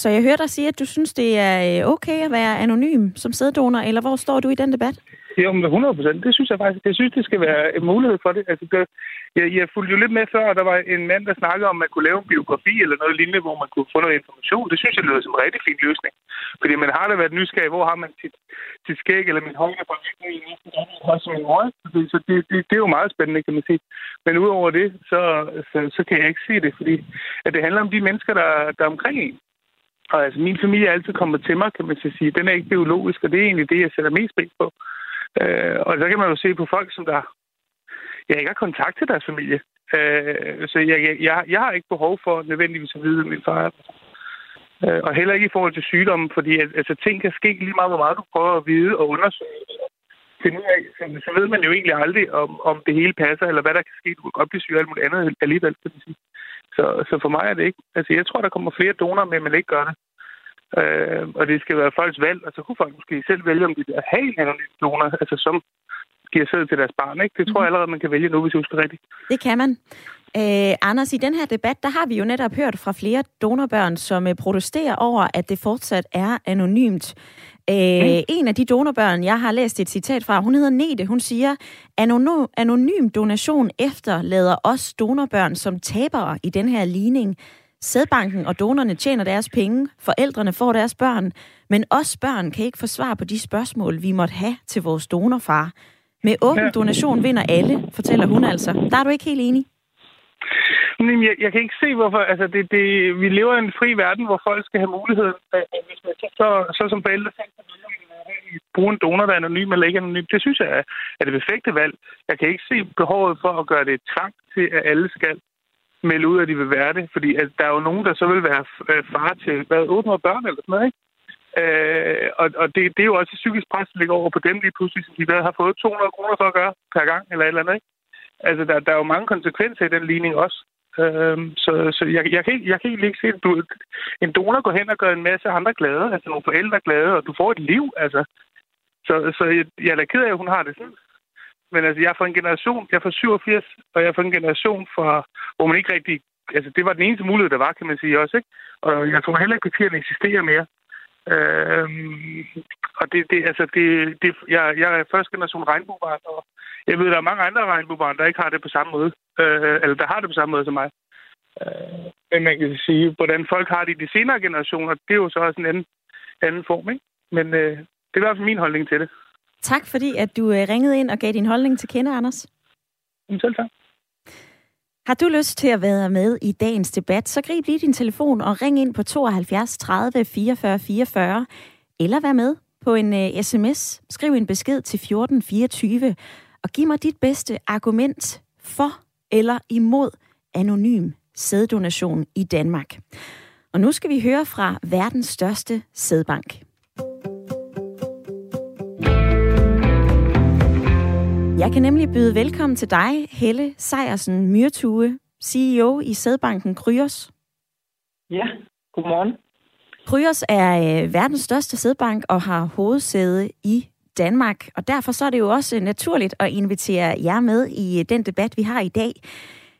Så jeg hørte dig sige, at du synes, det er øh, okay at være anonym som sæddonor, eller hvor står du i den debat? Jo, med 100 procent. Det synes jeg faktisk. Jeg synes, det skal være en mulighed for det. Altså, det, jeg, jeg fulgte jo lidt med før, og der var en mand, der snakkede om, at man kunne lave en biografi eller noget lignende, hvor man kunne få noget information. Det synes jeg lyder som en rigtig fin løsning. Fordi man har da været nysgerrig, hvor har man sit, sit skæg eller min højre på også en mor. Så det, det, det, er jo meget spændende, kan man sige. Men udover det, så, så, så kan jeg ikke se det, fordi at det handler om de mennesker, der, der er omkring en. Og altså, min familie er altid kommet til mig, kan man sige. Den er ikke biologisk, og det er egentlig det, jeg sætter mest pris på. Øh, og så kan man jo se på folk, som der jeg ikke har kontakt til deres familie. Øh, så jeg, jeg, jeg har ikke behov for nødvendigvis at vide, min far er. Øh, og heller ikke i forhold til sygdommen, fordi altså, ting kan ske lige meget, hvor meget du prøver at vide og undersøge. så, altså, så ved man jo egentlig aldrig, om, om det hele passer, eller hvad der kan ske. Du kan godt blive syg og alt muligt andet alligevel, kan man sige. Så, så for mig er det ikke. Altså, jeg tror, der kommer flere donorer, men man ikke gør det. Øh, og det skal være folks valg, og så kunne folk måske selv vælge, om de vil have en anonym donor, altså som giver sæd til deres barn. Ikke? Det tror jeg mhm. allerede, man kan vælge nu, hvis jeg husker rigtigt. Det kan man. Øh, Anders, i den her debat, der har vi jo netop hørt fra flere donorbørn, som øh, protesterer over, at det fortsat er anonymt. Øh, mm. En af de donorbørn, jeg har læst et citat fra, hun hedder Nete. Hun siger, anonym, anonym donation efterlader os donorbørn som tabere i den her ligning. Sædbanken og donerne tjener deres penge, forældrene får deres børn, men os børn kan ikke få svar på de spørgsmål, vi måtte have til vores donorfar. Med åben donation vinder alle, fortæller hun altså. Der er du ikke helt enig? Men jeg, jeg kan ikke se, hvorfor... Altså, det, det, vi lever i en fri verden, hvor folk skal have mulighed. Hvis man så, så som forældre bruge en donor, der er anonym eller ikke anonym, det synes jeg er, er det perfekte valg. Jeg kan ikke se behovet for at gøre det tvang til, at alle skal melde ud, at de vil være det. Fordi at der er jo nogen, der så vil være øh, far til hvad, 800 børn eller sådan noget, ikke? Øh, og og det, det er jo også et psykisk pres, der ligger over på dem lige pludselig, som de har fået 200 kroner for at gøre per gang, eller et eller andet, ikke? Altså, der, der er jo mange konsekvenser i den ligning også. Øh, så så jeg, jeg, kan ikke, jeg kan ikke se, at du, en donor går hen og gør en masse andre glade, altså nogle forældre glade, og du får et liv, altså. Så, så jeg, jeg er da ked af, at hun har det sådan. Men altså, jeg er fra en generation, jeg er fra 87, og jeg er fra en generation, fra, hvor man ikke rigtig... Altså, det var den eneste mulighed, der var, kan man sige også, ikke? Og jeg tror heller ikke, at partierne eksisterer mere. Øhm, og det, det, altså, det, det, jeg, jeg er første generation regnbuebarn, og jeg ved, der er mange andre regnbuebarn, der ikke har det på samme måde. Øh, eller der har det på samme måde som mig. Øh, men man kan sige, hvordan folk har det i de senere generationer, det er jo så også en anden, anden form, ikke? Men øh, det er i hvert fald min holdning til det. Tak fordi, at du øh, ringede ind og gav din holdning til kende, Anders. Selv tak. Har du lyst til at være med i dagens debat, så grib lige din telefon og ring ind på 72 30 44 44, eller vær med på en uh, øh, sms. Skriv en besked til 1424 og giv mig dit bedste argument for eller imod anonym sæddonation i Danmark. Og nu skal vi høre fra verdens største sædbank. Jeg kan nemlig byde velkommen til dig, Helle Sejersen Myrtue, CEO i Sædbanken Kryos. Ja, godmorgen. Kryos er øh, verdens største sædbank og har hovedsæde i Danmark, og derfor så er det jo også naturligt at invitere jer med i øh, den debat, vi har i dag.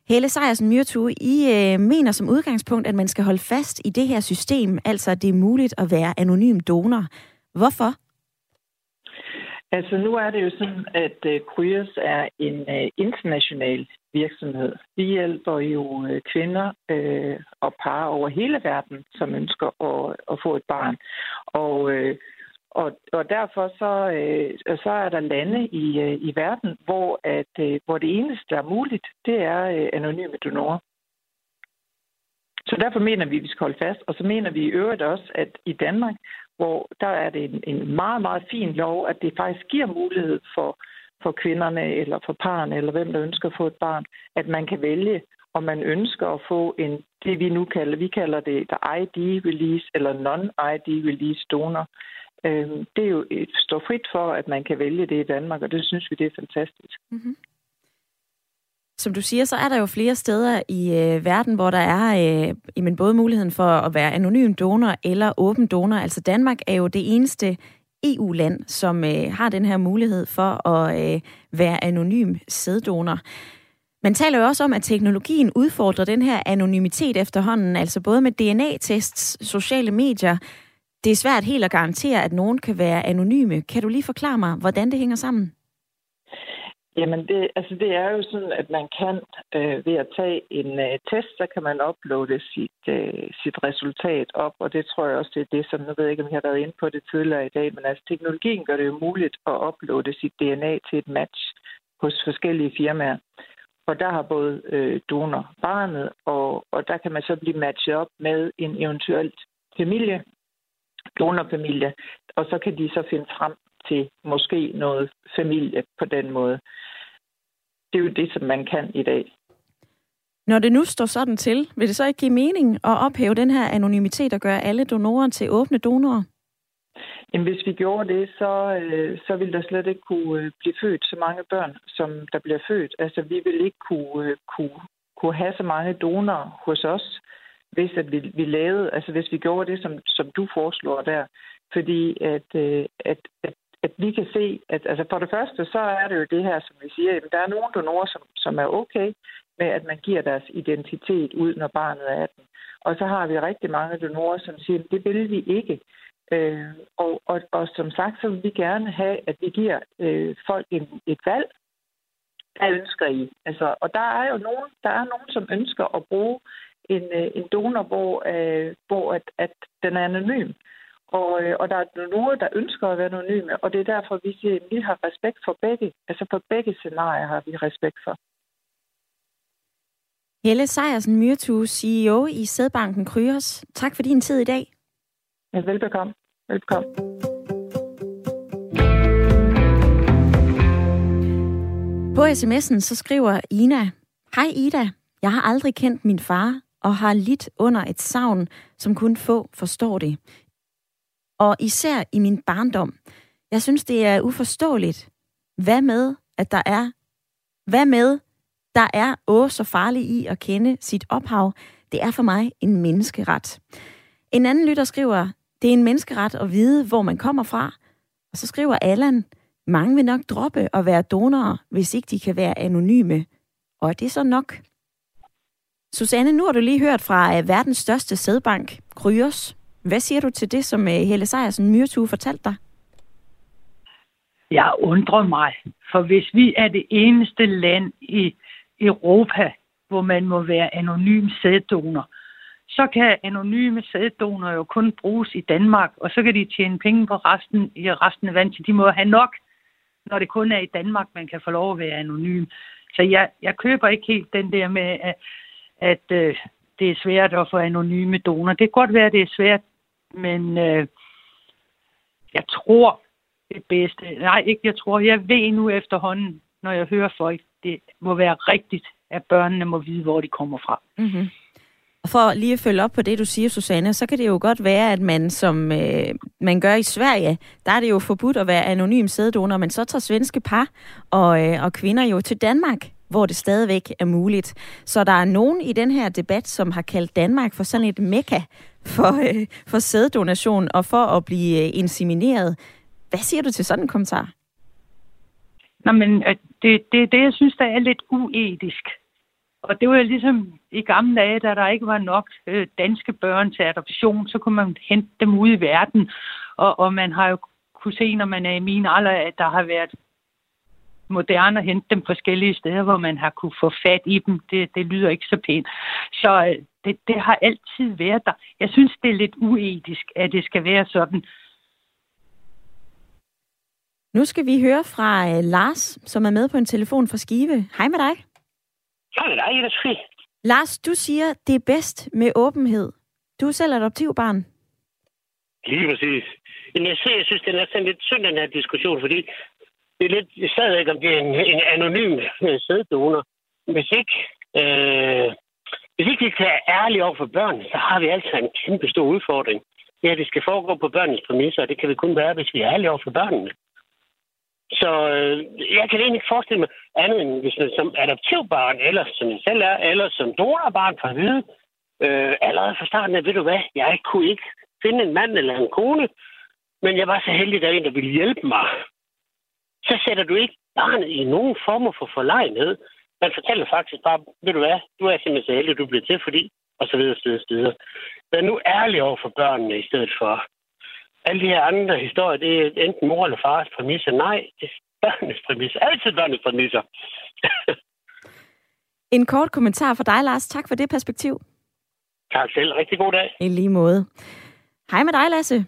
Helle Sejersen Myrtue, I øh, mener som udgangspunkt, at man skal holde fast i det her system, altså at det er muligt at være anonym donor. Hvorfor? Altså nu er det jo sådan, at øh, Kryos er en øh, international virksomhed. Vi hjælper jo øh, kvinder og par over hele verden, som ønsker at, at få et barn. Og, og, og derfor så, så er der lande i, i verden, hvor, at, hvor det eneste, der er muligt, det er anonyme donorer. Så derfor mener vi, at vi skal holde fast. Og så mener vi i øvrigt også, at i Danmark, hvor der er det en, en meget, meget fin lov, at det faktisk giver mulighed for, for kvinderne eller for parerne, eller hvem der ønsker at få et barn, at man kan vælge, om man ønsker at få en, det vi nu kalder, vi kalder det der ID-release eller non-ID-release donor. Øhm, det er jo et, står frit for, at man kan vælge det i Danmark, og det synes vi, det er fantastisk. Mm-hmm. Som du siger, så er der jo flere steder i øh, verden, hvor der er øh, jamen, både muligheden for at være anonym donor eller åben donor. Altså Danmark er jo det eneste EU-land, som øh, har den her mulighed for at øh, være anonym sæddonor. Man taler jo også om, at teknologien udfordrer den her anonymitet efterhånden, altså både med DNA-tests, sociale medier. det er svært helt at garantere, at nogen kan være anonyme. Kan du lige forklare mig, hvordan det hænger sammen? Jamen, det, altså det er jo sådan, at man kan øh, ved at tage en øh, test, så kan man uploade sit, øh, sit resultat op, og det tror jeg også, det er det, som, nu ved jeg ikke, om jeg har været inde på det tidligere i dag, men altså teknologien gør det jo muligt at uploade sit DNA til et match hos forskellige firmaer. Og der har både øh, donor barnet, og, og der kan man så blive matchet op med en eventuelt familie, donorfamilie, og så kan de så finde frem til måske noget familie på den måde. Det er jo det, som man kan i dag. Når det nu står sådan til, vil det så ikke give mening at ophæve den her anonymitet og gøre alle donorer til åbne donorer? Jamen, hvis vi gjorde det, så, øh, så ville der slet ikke kunne øh, blive født så mange børn, som der bliver født. Altså, vi ville ikke kunne, øh, kunne, kunne have så mange donorer hos os, hvis at vi, vi lavede, altså hvis vi gjorde det, som, som du foreslår der. Fordi at, øh, at, at at vi kan se, at altså for det første, så er det jo det her, som vi siger, at der er nogle donorer, som, som er okay med, at man giver deres identitet ud, når barnet er 18. Og så har vi rigtig mange donorer, som siger, at det vil vi ikke. Øh, og, og, og som sagt, så vil vi gerne have, at vi giver øh, folk en, et valg, Hvad ønsker I. Altså, og der er jo nogen, der er nogen, som ønsker at bruge en, øh, en donor, hvor, øh, hvor at, at den er anonym. Og, øh, og der er nogen, der ønsker at være anonyme, og det er derfor, vi siger, at vi har respekt for begge. Altså for begge scenarier har vi respekt for. Helle Sejersen Myrtu, CEO i Sædbanken Kryos. Tak for din tid i dag. Ja, velbekomme. Velbekomme. På sms'en så skriver Ina, Hej Ida, jeg har aldrig kendt min far og har lidt under et savn, som kun få forstår det og især i min barndom. Jeg synes, det er uforståeligt. Hvad med, at der er, hvad med, der er åh så farligt i at kende sit ophav? Det er for mig en menneskeret. En anden lytter skriver, det er en menneskeret at vide, hvor man kommer fra. Og så skriver Allan, mange vil nok droppe at være donorer, hvis ikke de kan være anonyme. Og er det så nok? Susanne, nu har du lige hørt fra øh, verdens største sædbank, Kryos. Hvad siger du til det, som øh, Helle Sejersen Myrtue fortalte dig? Jeg undrer mig, for hvis vi er det eneste land i Europa, hvor man må være anonym sæddonor, så kan anonyme sæddonorer jo kun bruges i Danmark, og så kan de tjene penge på resten, i resten af vandet. De må have nok, når det kun er i Danmark, man kan få lov at være anonym. Så jeg, jeg køber ikke helt den der med, at, at øh, det er svært at få anonyme donorer. Det kan godt være, at det er svært men øh, jeg tror det bedste, nej ikke jeg tror, jeg ved nu efterhånden, når jeg hører folk, det må være rigtigt, at børnene må vide, hvor de kommer fra. Mm-hmm. Og for lige at følge op på det, du siger, Susanne, så kan det jo godt være, at man som øh, man gør i Sverige, der er det jo forbudt at være anonym sæddonor, men så tager svenske par og, øh, og kvinder jo til Danmark, hvor det stadigvæk er muligt. Så der er nogen i den her debat, som har kaldt Danmark for sådan et mekka for, øh, for sæddonation og for at blive øh, insemineret. Hvad siger du til sådan en kommentar? Nå, men øh, det, det, det det, jeg synes, der er lidt uetisk. Og det var jo ligesom i gamle dage, da der ikke var nok øh, danske børn til adoption, så kunne man hente dem ud i verden. Og, og man har jo kunne se, når man er i min alder, at der har været moderne at hente dem forskellige steder, hvor man har kunne få fat i dem. Det, det lyder ikke så pænt. Så øh, det, det har altid været der. Jeg synes, det er lidt uetisk, at det skal være sådan. Nu skal vi høre fra uh, Lars, som er med på en telefon fra Skive. Hej med dig. Hej med dig, Ida Lars, du siger, det er bedst med åbenhed. Du er selv adoptivbarn. Lige præcis. Men jeg, ser, jeg synes, det er næsten lidt synd, den her diskussion, fordi det er lidt stadigvæk, om det er en, en anonym øh, sæddonor. Hvis ikke, øh, hvis ikke vi kan være ærlige over for børn, så har vi altså en kæmpe stor udfordring. Ja, det skal foregå på børnenes præmisser, og det kan vi kun være, hvis vi er ærlige over for børnene. Så øh, jeg kan egentlig ikke forestille mig andet end, hvis man som adoptivbarn, eller som jeg selv er, eller som donorbarn for at vide, øh, allerede fra starten af, ved du hvad, jeg kunne ikke finde en mand eller en kone, men jeg var så heldig, at der er en, der ville hjælpe mig så sætter du ikke barnet i nogen former for forlegenhed. Man fortæller faktisk bare, ved du hvad, du er simpelthen så heldig, du bliver til, fordi, og så videre, så videre, så videre. Vær nu ærlig over for børnene i stedet for. alle de her andre historier, det er enten mor eller fars præmisser. Nej, det er børnenes præmisser. Altid børnenes præmisser. en kort kommentar for dig, Lars. Tak for det perspektiv. Tak selv. Rigtig god dag. I lige måde. Hej med dig, Lasse.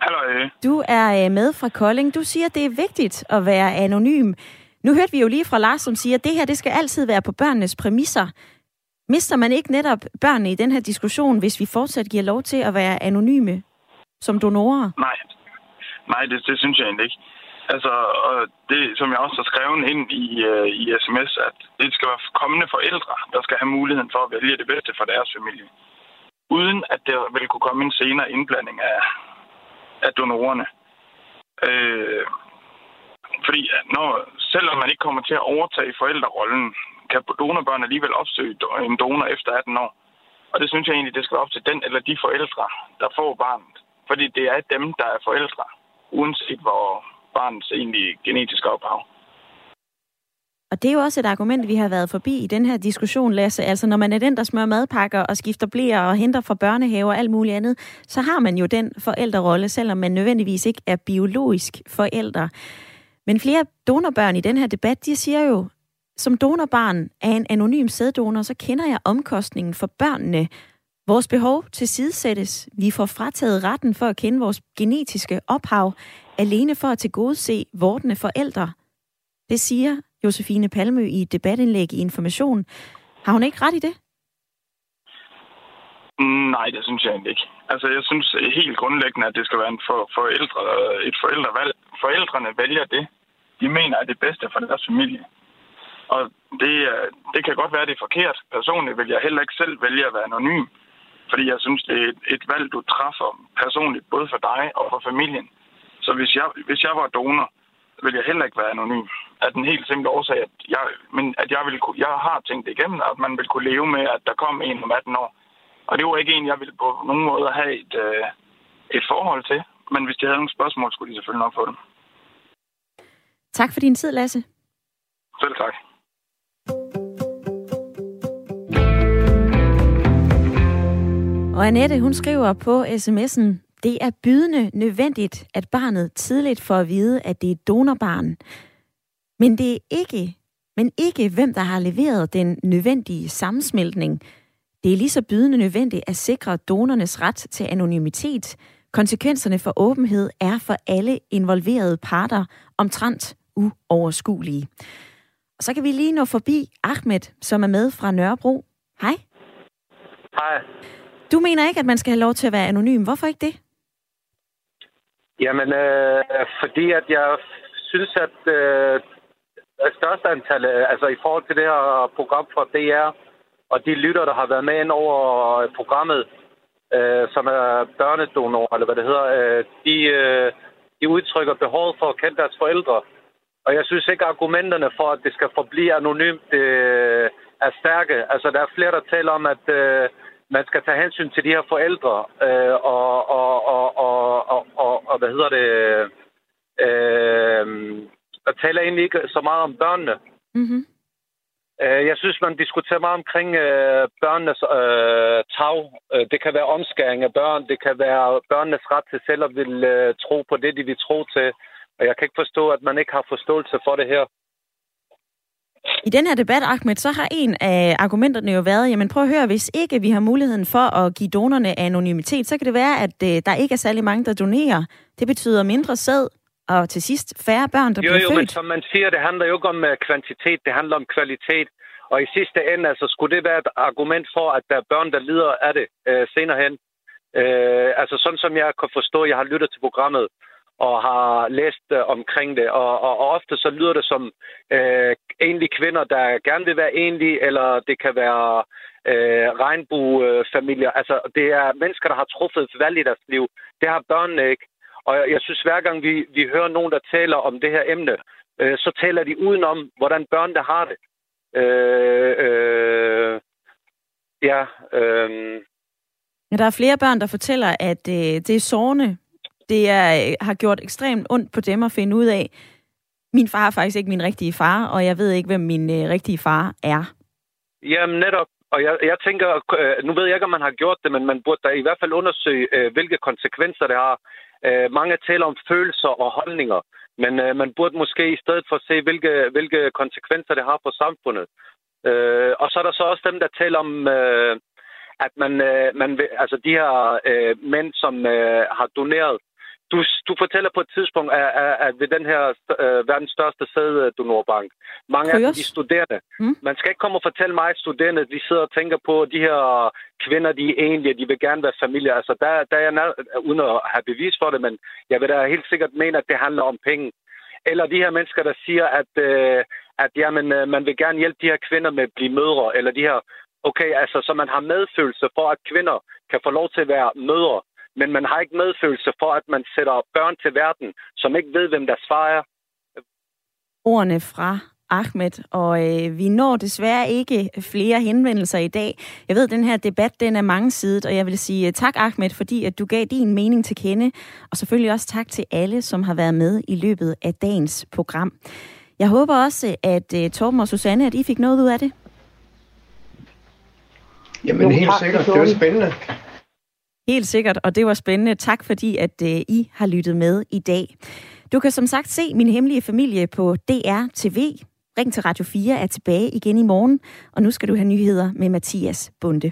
Hallo. Du er øh, med fra Kolding. Du siger, det er vigtigt at være anonym. Nu hørte vi jo lige fra Lars, som siger, at det her det skal altid være på børnenes præmisser. Mister man ikke netop børnene i den her diskussion, hvis vi fortsat giver lov til at være anonyme som donorer? Nej, Nej det, det synes jeg egentlig ikke. Altså, og det, som jeg også har skrevet ind i, uh, i sms, at det skal være kommende forældre, der skal have muligheden for at vælge det bedste for deres familie. Uden at der vil kunne komme en senere indblanding af, af donorerne. Øh, fordi når, selvom man ikke kommer til at overtage forældrerollen, kan donorbørn alligevel opsøge en donor efter 18 år. Og det synes jeg egentlig, det skal være op til den eller de forældre, der får barnet. Fordi det er dem, der er forældre, uanset hvor barnets egentlige genetiske ophav. Og det er jo også et argument, vi har været forbi i den her diskussion, Lasse. Altså, når man er den, der smører madpakker og skifter blære og henter fra børnehaver og alt muligt andet, så har man jo den forældrerolle, selvom man nødvendigvis ikke er biologisk forælder. Men flere donorbørn i den her debat, de siger jo, som donorbarn af en anonym sæddonor, så kender jeg omkostningen for børnene. Vores behov til sidesættes. Vi får frataget retten for at kende vores genetiske ophav, alene for at tilgodese vortende forældre. Det siger Josefine Palmø i et debatindlæg i Information. Har hun ikke ret i det? Nej, det synes jeg egentlig ikke. Altså, jeg synes helt grundlæggende, at det skal være en for, forældre, et forældrevalg. Forældrene vælger det, de mener er det bedste for deres familie. Og det, det kan godt være, det er forkert. Personligt vil jeg heller ikke selv vælge at være anonym. Fordi jeg synes, det er et, et valg, du træffer personligt, både for dig og for familien. Så hvis jeg, hvis jeg var donor, vil jeg heller ikke være anonym. Af den helt simple årsag, at jeg, men at jeg, vil, jeg har tænkt det igennem, at man vil kunne leve med, at der kom en om 18 år. Og det var ikke en, jeg ville på nogen måde have et, øh, et forhold til. Men hvis de havde nogle spørgsmål, skulle de selvfølgelig nok få dem. Tak for din tid, Lasse. Selv tak. Og Annette, hun skriver på sms'en, det er bydende nødvendigt, at barnet tidligt får at vide, at det er donorbarn. Men det er ikke, men ikke hvem, der har leveret den nødvendige sammensmeltning. Det er lige så bydende nødvendigt at sikre donornes ret til anonymitet. Konsekvenserne for åbenhed er for alle involverede parter omtrent uoverskuelige. Og så kan vi lige nå forbi Ahmed, som er med fra Nørrebro. Hej. Hej. Du mener ikke, at man skal have lov til at være anonym. Hvorfor ikke det? Jamen, øh, fordi at jeg synes, at øh, største antal, altså i forhold til det her program fra DR, og de lytter, der har været med ind over programmet, øh, som er børnedonorer, eller hvad det hedder, øh, de, øh, de udtrykker behovet for at kende deres forældre. Og jeg synes ikke, argumenterne for, at det skal forblive anonymt, øh, er stærke. Altså, der er flere, der taler om, at øh, man skal tage hensyn til de her forældre, øh, og, og, og, og, og, og, og, hvad hedder det, øh, jeg taler egentlig ikke så meget om børnene. Mm-hmm. Jeg synes, man diskuterer meget omkring øh, børnenes øh, tag. Det kan være omskæring af børn. Det kan være børnenes ret til selv at vil øh, tro på det, de vil tro til. Og jeg kan ikke forstå, at man ikke har forståelse for det her. I den her debat, Ahmed, så har en af argumenterne jo været, jamen prøv at høre, hvis ikke vi har muligheden for at give donerne anonymitet, så kan det være, at øh, der ikke er særlig mange, der donerer. Det betyder mindre sæd, og til sidst færre børn, der jo, bliver jo, født. Jo, men som man siger, det handler jo ikke om uh, kvantitet, det handler om kvalitet. Og i sidste ende, altså, skulle det være et argument for, at der er børn, der lider af det uh, senere hen? Uh, altså sådan som jeg kan forstå, jeg har lyttet til programmet, og har læst uh, omkring det. Og, og, og ofte så lyder det som uh, enlige kvinder, der gerne vil være enlige, eller det kan være øh, regnbuefamilier. Altså, det er mennesker, der har truffet et valg i deres liv. Det har børnene ikke. Og jeg synes, hver gang vi, vi hører nogen, der taler om det her emne, øh, så taler de udenom, hvordan børnene har det. Øh, øh, ja, øh. ja, der er flere børn, der fortæller, at øh, det er sårende. Det er, øh, har gjort ekstremt ondt på dem at finde ud af, min far er faktisk ikke min rigtige far, og jeg ved ikke, hvem min øh, rigtige far er. Jamen netop, og jeg, jeg tænker, øh, nu ved jeg ikke, om man har gjort det, men man burde da i hvert fald undersøge, øh, hvilke konsekvenser det har. Øh, mange taler om følelser og holdninger, men øh, man burde måske i stedet for se, hvilke, hvilke konsekvenser det har for samfundet. Øh, og så er der så også dem, der taler om, øh, at man, man altså de her mænd, som har doneret du, du fortæller på et tidspunkt, at, at, at ved den her uh, verdens største sæddonorbank, mange af de studerende, mm. man skal ikke komme og fortælle mig, at studerende, de sidder og tænker på, de her kvinder, de er enlige, de vil gerne være familie. Altså, der, der er jeg, uden at have bevis for det, men jeg vil da helt sikkert mene, at det handler om penge. Eller de her mennesker, der siger, at, uh, at jamen, uh, man vil gerne hjælpe de her kvinder med at blive mødre, eller de her Okay, altså, så man har medfølelse for, at kvinder kan få lov til at være mødre men man har ikke medfølelse for, at man sætter børn til verden, som ikke ved, hvem deres far er. Ordene fra Ahmed, og øh, vi når desværre ikke flere henvendelser i dag. Jeg ved, at den her debat den er mangesidet, og jeg vil sige tak, Ahmed, fordi at du gav din mening til kende, og selvfølgelig også tak til alle, som har været med i løbet af dagens program. Jeg håber også, at uh, Torben og Susanne, at I fik noget ud af det. Jamen helt sikkert, det var spændende. Helt sikkert, og det var spændende. Tak fordi, at øh, I har lyttet med i dag. Du kan som sagt se Min Hemmelige Familie på DR TV. Ring til Radio 4 er tilbage igen i morgen, og nu skal du have nyheder med Mathias Bunde.